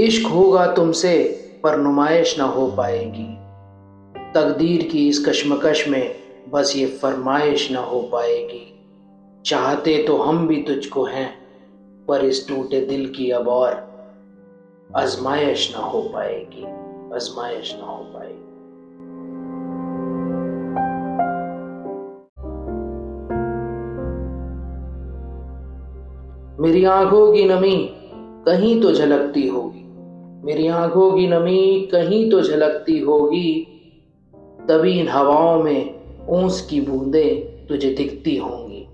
इश्क होगा तुमसे, पर नुमाइश ना हो पाएगी। तकदीर की इस कश्मकश में बस ये फरमाइश ना हो पाएगी। चाहते तो हम भी तुझको हैं, पर इस टूटे दिल की अब और आजमाइश ना हो पाएगी, आजमाइश ना हो पाएगी। मेरी आँखों की नमी कहीं तो झलकती होगी। मेरी आँखों की नमी कहीं तो झलकती होगी। तभी इन हवाओं में ऊंस की बूंदें तुझे दिखती होंगी।